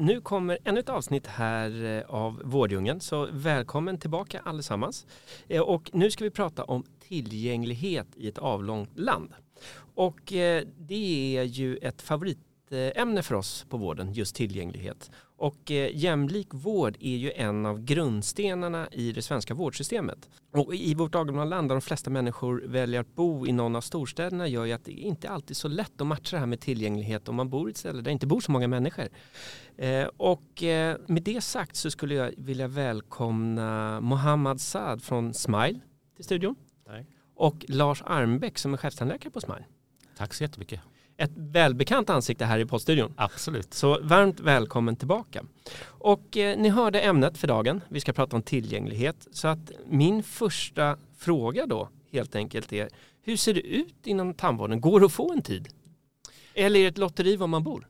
Nu kommer ännu ett avsnitt här eh, av Vårdjungeln, så välkommen tillbaka allesammans. Eh, och nu ska vi prata om tillgänglighet i ett avlångt land. Och eh, det är ju ett favorit favoritämne för oss på vården, just tillgänglighet. Och jämlik vård är ju en av grundstenarna i det svenska vårdsystemet. Och i vårt avlånga land där de flesta människor väljer att bo i någon av storstäderna gör ju att det inte alltid är så lätt att matcha det här med tillgänglighet om man bor i ett ställe där det inte bor så många människor. Eh, och eh, med det sagt så skulle jag vilja välkomna Mohammad Saad från Smile till studion. Tack. Och Lars Armbäck som är chefstandläkare på Smile. Tack så jättemycket. Ett välbekant ansikte här i poddstudion. Absolut. Så varmt välkommen tillbaka. Och eh, ni hörde ämnet för dagen. Vi ska prata om tillgänglighet. Så att min första fråga då helt enkelt är hur ser det ut inom tandvården? Går det att få en tid? Eller är det ett lotteri var man bor?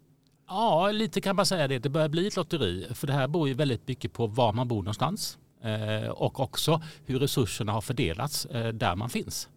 Ja, lite kan man säga det. Det börjar bli ett lotteri. För det här beror ju väldigt mycket på var man bor någonstans. Eh, och också hur resurserna har fördelats eh, där man finns.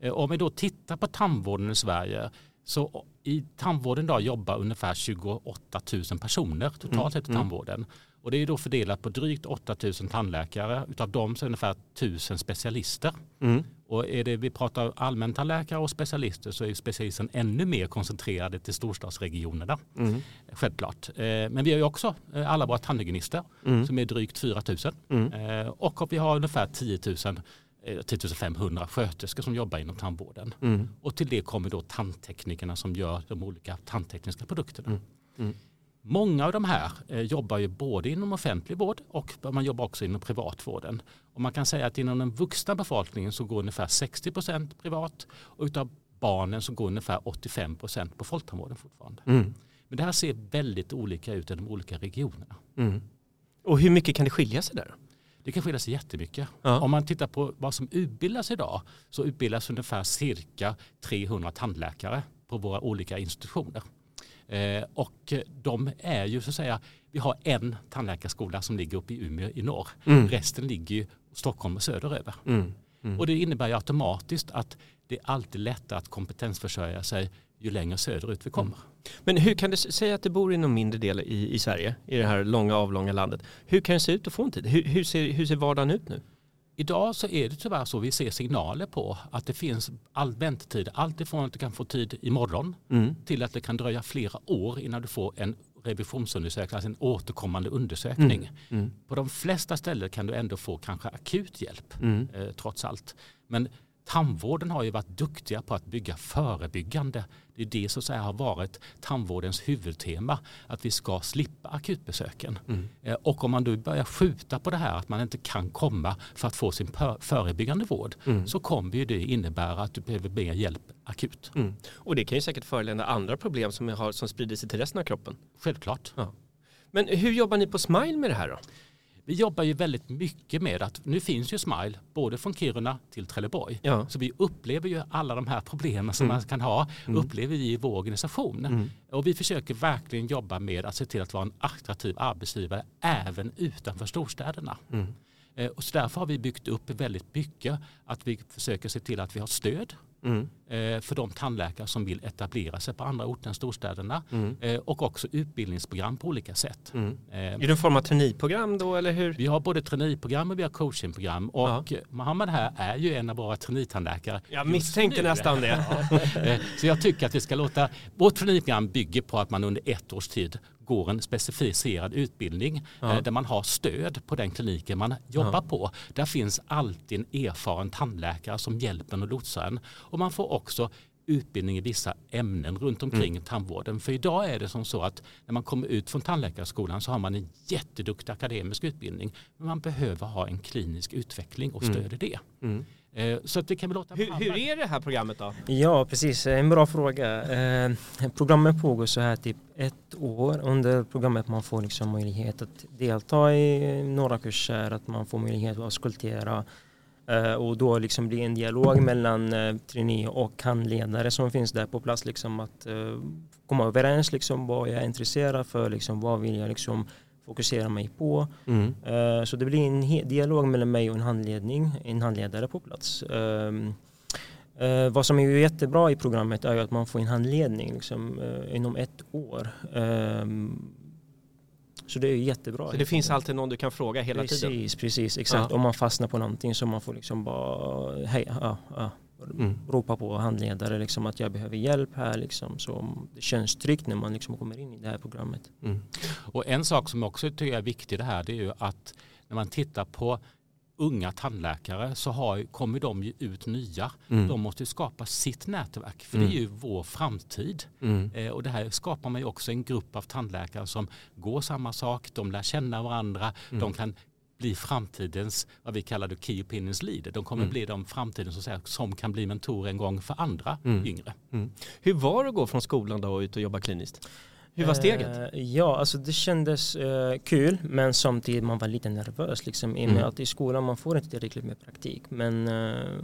Eh, om vi då tittar på tandvården i Sverige så i tandvården idag jobbar ungefär 28 000 personer totalt sett i tandvården. Och det är då fördelat på drygt 8 000 tandläkare. Utav dem så är ungefär 1000 specialister. Mm. Och är det, vi pratar allmäntandläkare och specialister så är specialisten ännu mer koncentrerade till storstadsregionerna. Mm. Självklart. Eh, Men vi har ju också eh, alla våra tandhygienister Mm. som är drygt 4 000. Mm. Eh, Och vi har ungefär 10 000 eh, 10 500 sköterskor som jobbar inom tandvården. Mm. Och till det kommer då tandteknikerna som gör de olika tandtekniska produkterna. Mm. Mm. Många av de här eh, jobbar ju både inom offentlig vård och man jobbar också inom privatvården. Och man kan säga att inom den vuxna befolkningen så går ungefär 60 procent privat och utav barnen så går ungefär 85 procent på folktandvården fortfarande. Mm. Men det här ser väldigt olika ut i de olika regionerna. Mm. Och hur mycket kan det skilja sig där? Det kan skilja sig jättemycket. Ja. Om man tittar på vad som utbildas idag så utbildas ungefär cirka 300 tandläkare på våra olika institutioner. Eh, och de är ju så att säga, vi har en tandläkarskola som ligger uppe i Umeå i norr. Mm. Resten ligger i Stockholm och söderöver. Mm. Mm. Och det innebär ju automatiskt att det är alltid lättare att kompetensförsörja sig ju längre söderut vi kommer. Men hur kan det säga att du bor i någon mindre del i, i Sverige, i det här långa avlånga landet. Hur kan det se ut att få en tid? Hur, hur, ser, hur ser vardagen ut nu? Idag så är det tyvärr så vi ser signaler på att det finns all väntetid. Allt ifrån att du kan få tid imorgon Mm. till att det kan dröja flera år innan du får en revisionsundersökning, alltså en återkommande undersökning. Mm. På de flesta ställen kan du ändå få kanske akut hjälp Mm. eh, trots allt. Men tandvården har ju varit duktiga på att bygga förebyggande. Det är det som så har varit tandvårdens huvudtema, att vi ska slippa akutbesöken. Mm. Eh, Och om man då börjar skjuta på det här att man inte kan komma för att få sin förebyggande vård Mm. så kommer ju det innebära att du behöver mer hjälp akut. Mm. Och det kan ju säkert föranleda andra problem som, har, som sprider sig till resten av kroppen. Självklart. Men hur jobbar ni på Smile med det här då? Vi jobbar ju väldigt mycket med att nu finns ju Smile både från Kiruna till Trelleborg. Ja. Så vi upplever ju alla de här problemen som Mm. man kan ha, Mm. upplever vi i vår organisation. Mm. Och vi försöker verkligen jobba med att se till att vara en attraktiv arbetsgivare även utanför storstäderna. Mm. Eh, Och så därför har vi byggt upp väldigt mycket att vi försöker se till att vi har stöd Mm. eh, för de tandläkare som vill etablera sig på andra orter än storstäderna Mm. eh, och också utbildningsprogram på olika sätt. Mm. Eh, Är det en form av traineeprogram då eller hur? Vi har både traineeprogram och vi har coachingprogram och Mohammed här är ju en av våra traineetandläkare. Jag misstänkte nu. nästan det. Eh, Så jag tycker att vi ska låta, vårt traineeprogram bygger på att man under ett års tid går en specificerad utbildning Ja. eh, där man har stöd på den kliniken man jobbar Ja. på. Där finns alltid en erfaren tandläkare som hjälper och lotsar en. Och man får också utbildning i vissa ämnen runt omkring mm. tandvården. För idag är det som så att när man kommer ut från tandläkarskolan så har man en jätteduktig akademisk utbildning. Men man behöver ha en klinisk utveckling och stöd mm. i det. Mm. Eh, så att det kan vi låta hur, hur är det här programmet då? Ja, precis. En bra fråga. Eh, programmet pågår så här typ ett år. Under programmet man får liksom möjlighet att delta i några kurser, att man får möjlighet att skulptera eh, och då liksom blir en dialog mellan trainee och handledare som finns där på plats. Liksom att komma överens liksom vad jag är intresserad för, liksom vad vill jag liksom fokusera mig på. Mm. Uh, så det blir en dialog mellan mig och en handledning, en handledare på plats. Uh, uh, vad som är jättebra i programmet är att man får en handledning liksom, inom ett år. Ehm, så det är jättebra. Så det finns alltid någon du kan fråga hela precis, tiden? Precis, precis. Exakt. Om man fastnar på någonting så man får liksom bara, hej, ja, ja, mm. ropa på handledare liksom, att jag behöver hjälp här. Liksom, så det känns tryggt när man liksom kommer in i det här programmet. Mm. Och en sak som också tycker jag är viktig det här det är ju att när man tittar på unga tandläkare så har, kommer de ju ut nya. Mm. De måste skapa sitt nätverk för mm. det är ju vår framtid. Mm. Eh, och det här skapar man ju också en grupp av tandläkare som går samma sak, de lär känna varandra, de mm. kan bli framtidens, vad vi kallar det, key opinions leader. De kommer mm. bli de framtiden som, säger, som kan bli mentorer en gång för andra mm. yngre. Mm. Hur var det att gå från skolan då och ut och jobba kliniskt? Hur var steget? Uh, ja, alltså det kändes uh, kul men samtidigt man var lite nervös liksom i och med mm. att i skolan man får inte tillräckligt med praktik. Men, uh,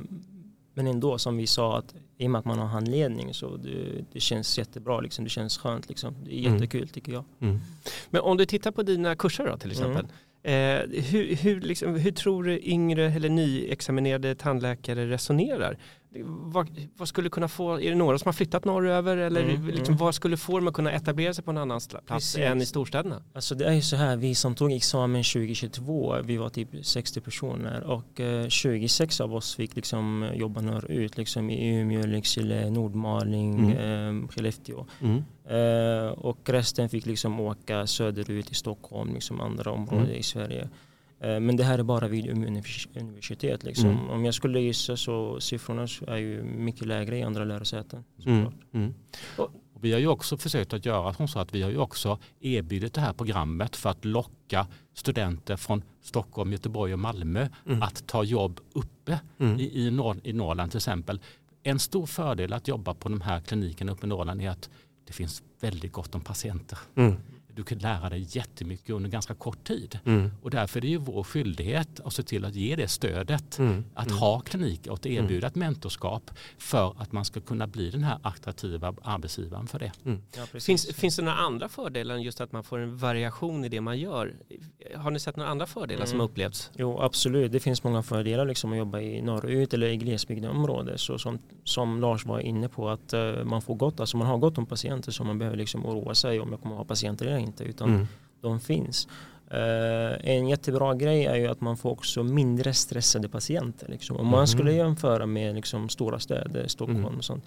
men ändå som vi sa att i och med att man har handledning så det, det känns jättebra liksom. Det känns skönt liksom. Det är mm. jättekul tycker jag. Mm. Men om du tittar på dina kurser då till exempel. Eh, Eh, hur, hur, liksom, hur, tror du yngre eller nyexaminerade tandläkare resonerar? Vad, vad, skulle kunna få, är det några som har flyttat norröver eller mm, liksom, mm. vad skulle få dem att kunna etablera sig på en annan plats Precis. än i storstäderna? Alltså det är ju så här, vi som tog examen 2022, vi var typ 60 personer och eh, 26 av oss fick liksom jobba norrut, liksom i Umeå, Lycksele, Nordmaling, mm. eh, Skellefteå. Mm. Eh, och resten fick liksom åka söderut i Stockholm, liksom andra områden mm. i Sverige. Eh, men det här är bara vid universitet. Liksom. Mm. Om jag skulle gissa så siffrorna är ju mycket lägre i andra lärosäten. Mm. Mm. Och vi har ju också försökt att göra så att vi har ju också erbjudit det här programmet för att locka studenter från Stockholm, Göteborg och Malmö mm. att ta jobb uppe i, i, Norr, i Norrland till exempel. En stor fördel att jobba på de här klinikerna uppe i Norrland är att det finns väldigt gott om patienter. Mm du kan lära dig jättemycket under ganska kort tid. Mm. Och därför är det ju vår skyldighet att se till att ge det stödet. Mm. Att mm. ha kliniker och att erbjuda ett mentorskap för att man ska kunna bli den här attraktiva arbetsgivaren för det. Mm. Ja, finns, finns det några andra fördelar än just att man får en variation i det man gör? Har ni sett några andra fördelar som mm. upplevts? Jo, absolut. Det finns många fördelar liksom att jobba i norrut eller i glesbygdsområden. Så som, som Lars var inne på att uh, man får gott, alltså man har gott om patienter som man behöver liksom oroa sig om jag kommer att ha patienter eller inte utan mm. de finns. Uh, en jättebra grej är ju att man får också mindre stressade patienter. Liksom. Om man mm. skulle jämföra med liksom, stora städer, Stockholm mm. och sånt.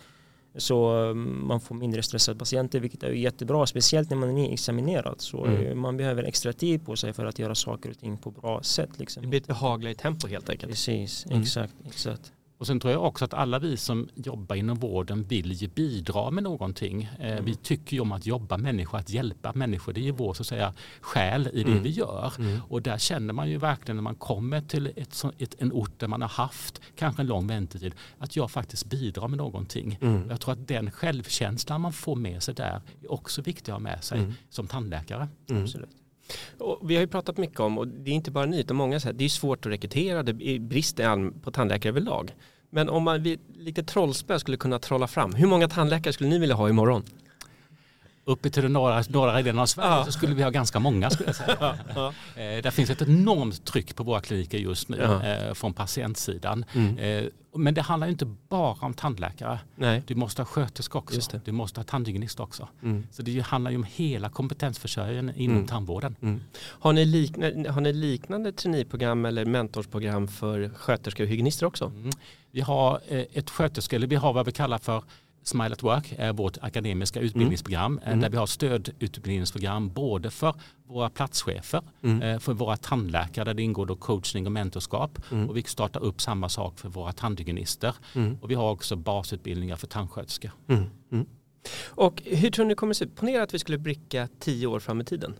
Så um, man får mindre stressade patienter vilket är jättebra, speciellt när man är nyexaminerad. Så mm. man behöver extra tid på sig för att göra saker och ting på bra sätt. Liksom. Det blir ett behagligare tempo helt enkelt. Precis, mm. exakt. exakt. Och sen tror jag också att alla vi som jobbar inom vården vill ju bidra med någonting. Eh, mm. Vi tycker ju om att jobba människor, att hjälpa människor. Det är ju vår så att säga, själ i det mm. vi gör. Mm. Och där känner man ju verkligen när man kommer till ett, ett, en ort där man har haft kanske en lång väntetid att jag faktiskt bidrar med någonting. Mm. Jag tror att den självkänslan man får med sig där är också viktig att ha med sig mm. som tandläkare. Mm. Absolut. Och vi har ju pratat mycket om, och det är inte bara ni, utan många säger att det är svårt att rekrytera, det är brist på tandläkare överlag. Men om man lite trollspö skulle kunna trolla fram, hur många tandläkare skulle ni vilja ha imorgon? Uppe till den norra, norra delen av Sverige ja. så skulle vi ha ganska många. Skulle jag säga. Ja. Eh, det finns ett enormt tryck på våra kliniker just nu ja. Eh, från patientsidan. Mm. Eh, men det handlar inte bara om tandläkare. Nej. Du måste ha sköterska också. Du måste ha tandhygienist också. Mm. Så det handlar ju om hela kompetensförsörjningen inom mm. tandvården. Mm. Har, ni liknande, har ni liknande traineeprogram eller mentorsprogram för sköterskor och hygienister också? Mm. Vi har ett sköterske, eller vi har vad vi kallar för Smile at Work är vårt akademiska utbildningsprogram mm. där vi har stödutbildningsprogram både för våra platschefer, mm. Eh, för våra tandläkare där det ingår då coachning och mentorskap mm. och vi startar upp samma sak för våra tandhygienister mm. och vi har också basutbildningar för tandsköterskor. Mm. Mm. Och hur tror ni det kommer se ut? Ponera att vi skulle bricka tio år fram i tiden.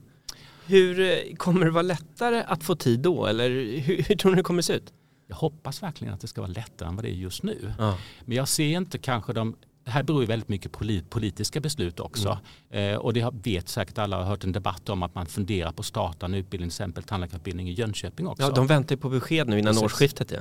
Hur eh, kommer det vara lättare att få tid då eller hur, hur tror ni det kommer se ut? Jag hoppas verkligen att det ska vara lättare än vad det är just nu. Ja. Men jag ser inte kanske de det här beror ju väldigt mycket på politiska beslut också. Mm. Eh, och det vet säkert alla har hört en debatt om att man funderar på att starta en utbildning, till exempel tandläkarutbildning i Jönköping också. Ja, de väntar på besked nu innan Precis. årsskiftet. Ja.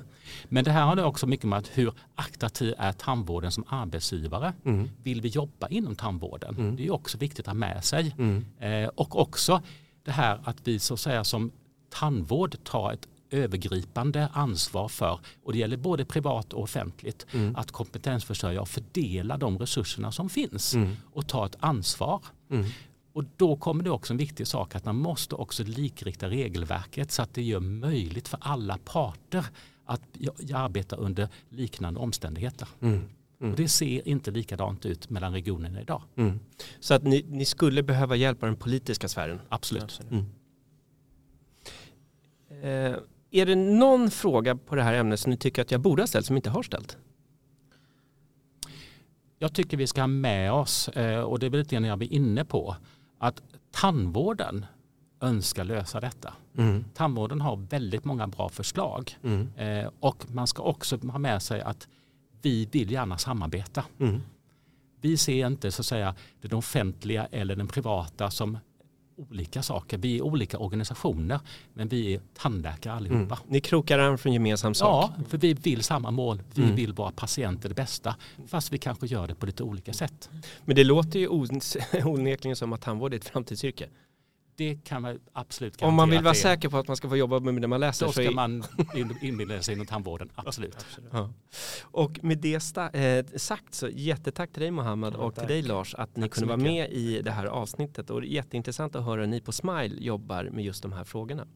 Men det här har också mycket med att hur attraktiv är tandvården som arbetsgivare? Mm. Vill vi jobba inom tandvården? Mm. Det är också viktigt att ha med sig. Mm. Eh, och också det här att vi så att säga som tandvård tar ett övergripande ansvar för, och det gäller både privat och offentligt, mm. att kompetensförsörja och fördela de resurserna som finns mm. och ta ett ansvar. Mm. Och då kommer det också en viktig sak att man måste också likrikta regelverket så att det gör möjligt för alla parter att arbeta under liknande omständigheter. Mm. Mm. Och det ser inte likadant ut mellan regionerna idag. Mm. Så att ni, ni, skulle behöva hjälp av den politiska sfären? Absolut. Mm. Eh, är det någon fråga på det här ämnet som ni tycker att jag borde ha ställt som inte har ställt? Jag tycker vi ska ha med oss, eh, och det är väl lite grann jag är inne på, att tandvården önskar lösa detta. Mm. Tandvården har väldigt många bra förslag mm. Eh, och man ska också ha med sig att vi vill gärna samarbeta. Mm. Vi ser inte så att säga den offentliga eller den privata som olika saker. Vi är olika organisationer men vi är tandläkare allihopa. Mm. Ni krokar arm för en gemensam sak? Ja, för vi vill samma mål. Vi mm. vill våra patienter det bästa fast vi kanske gör det på lite olika sätt. Men det låter ju onekligen som att tandvård är ett framtidsyrke det kan man absolut Om man vill vara säker på att man ska få jobba med det man läser. Då ska så är... man inbilda sig inom tandvården, absolut. absolut. Ja. Och med det eh, sagt så jättetack till dig Mohammed ja, och tack. till dig Lars att tack ni kunde vara med i det här avsnittet. Och det är jätteintressant att höra hur ni på Smile jobbar med just de här frågorna.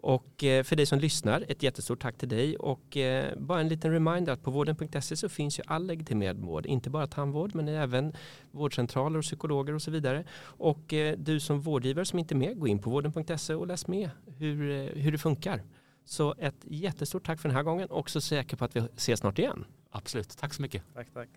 Och eh, för dig som lyssnar, ett jättestort tack till dig och eh, bara en liten reminder att på vården.se så finns ju all legitimerad vård, inte bara tandvård men även vårdcentraler och psykologer och så vidare. Och du som vårdgivare som inte är med, gå in på vården.se och läs med hur, hur det funkar. Så ett jättestort tack för den här gången och så säker på att vi ses snart igen. Absolut, tack så mycket. Tack, tack.